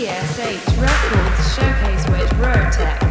PSH Records showcase with Rotec.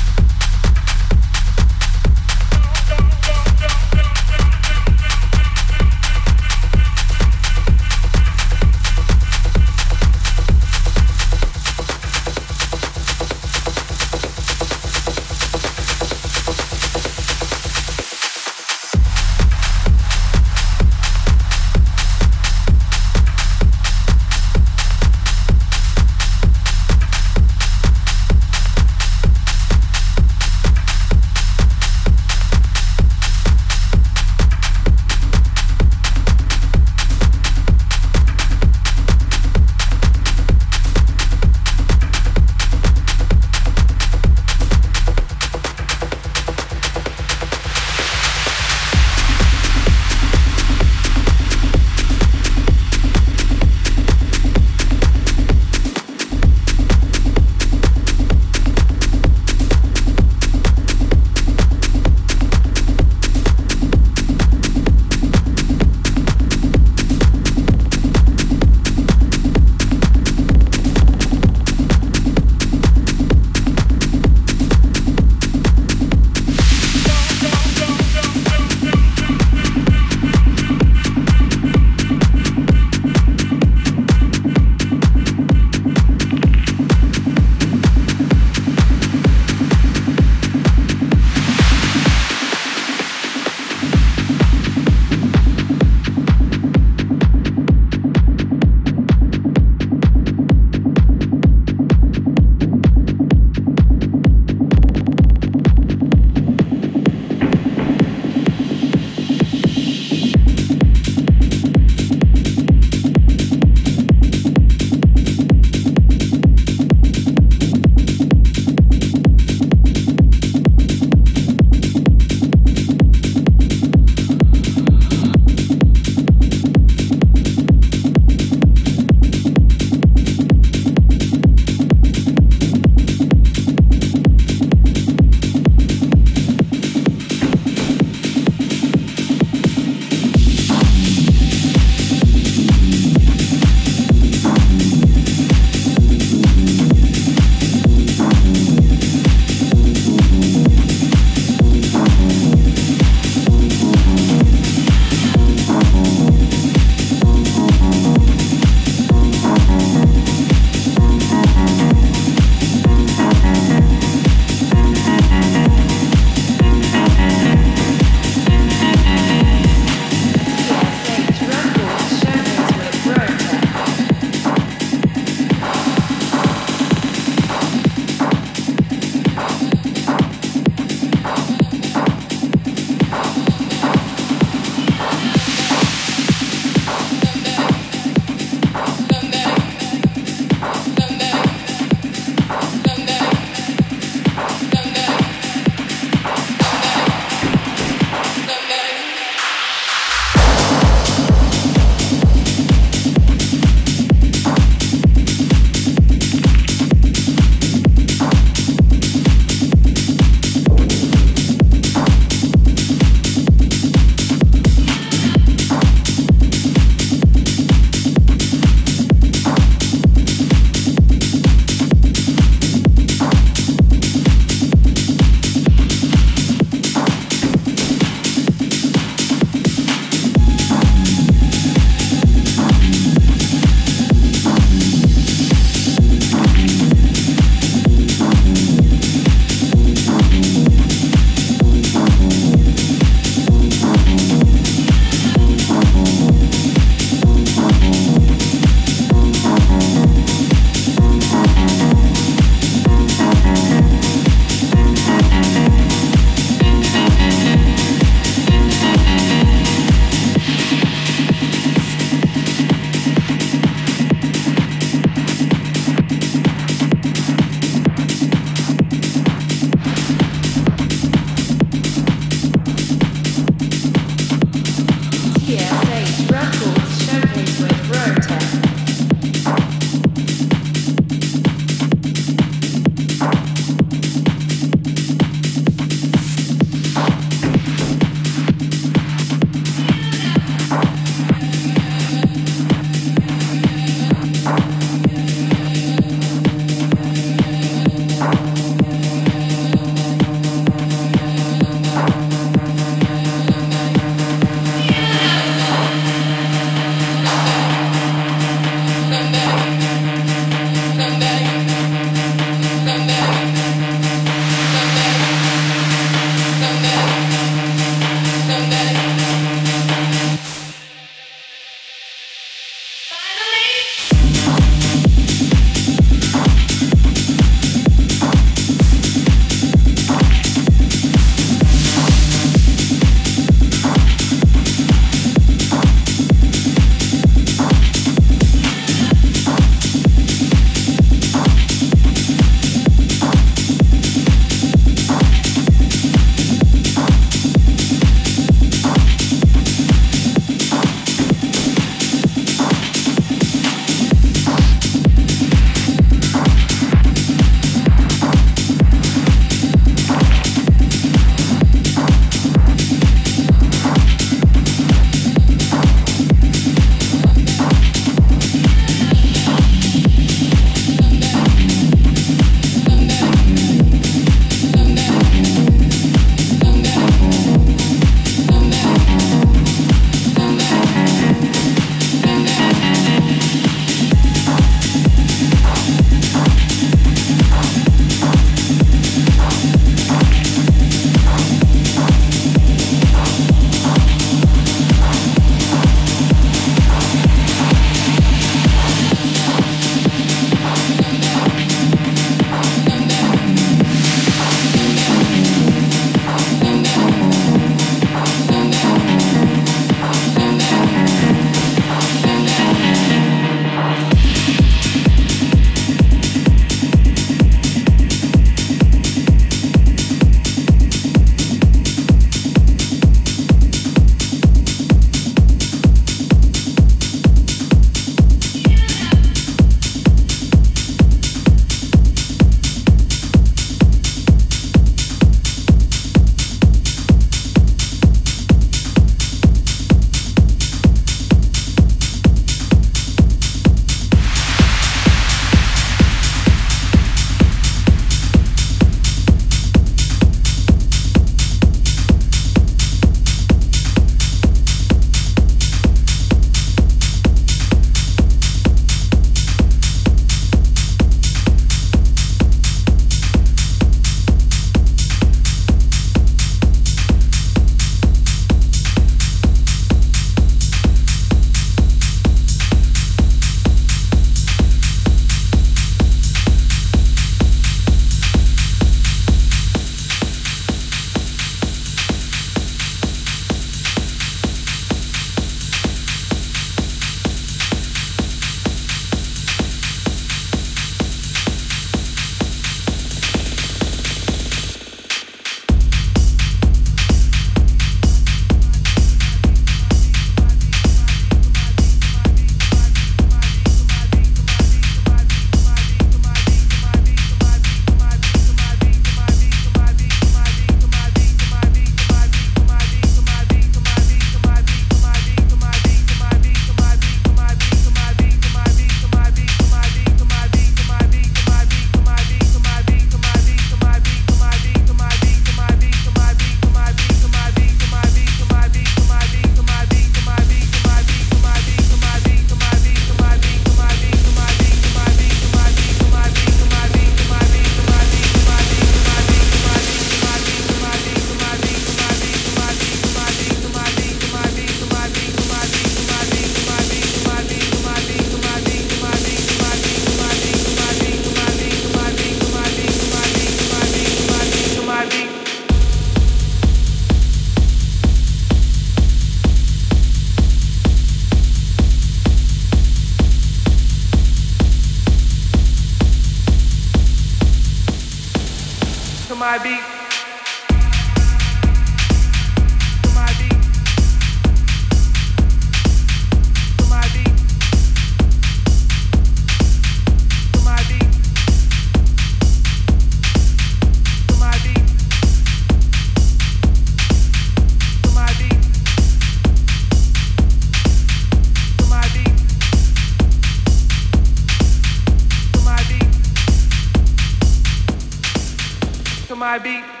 my beat.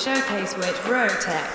Showcase with Rotec.